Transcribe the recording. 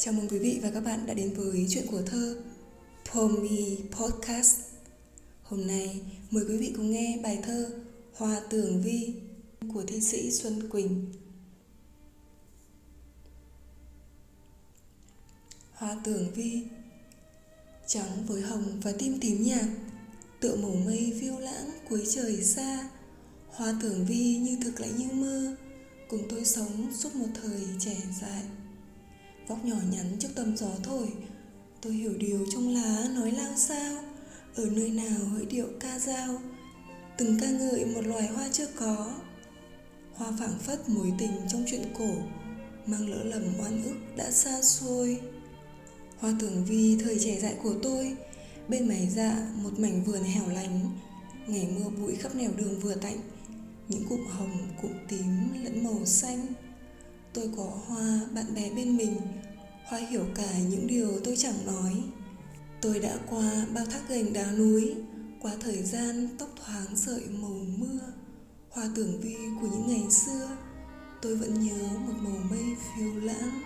Chào mừng quý vị và các bạn đã đến với chuyện của thơ Pomi Podcast. Hôm nay, mời quý vị cùng nghe bài thơ Hoa Tường Vi của thi sĩ Xuân Quỳnh. Hoa Tường Vi, Trắng với hồng và tim tím nhạt, Tựa màu mây phiêu lãng cuối trời xa Hoa Tường Vi như thực lại như mơ Cùng tôi sống suốt một thời trẻ dại Góc nhỏ nhắn trước tầm gió thổi. Tôi hiểu điều trong lá nói lao sao. Ở nơi nào hỡi điệu ca dao. Từng ca ngợi một loài hoa chưa có. Hoa phảng phất mối tình trong chuyện cổ Mang lỡ lầm oan ức đã xa xôi. Hoa tưởng vi thời trẻ dại của tôi Bên mái dạ một mảnh vườn hẻo lánh. Ngày mưa bụi khắp nẻo đường vừa tạnh Những cụm hồng, cụm tím lẫn màu xanh. Tôi có hoa bạn bè bên mình Hoa hiểu cả những điều tôi chẳng nói. Tôi đã qua bao thác gành đá núi, Qua thời gian tóc thoáng sợi màu mưa. Hoa tưởng vi của những ngày xưa, Tôi vẫn nhớ một màu mây phiêu lãng.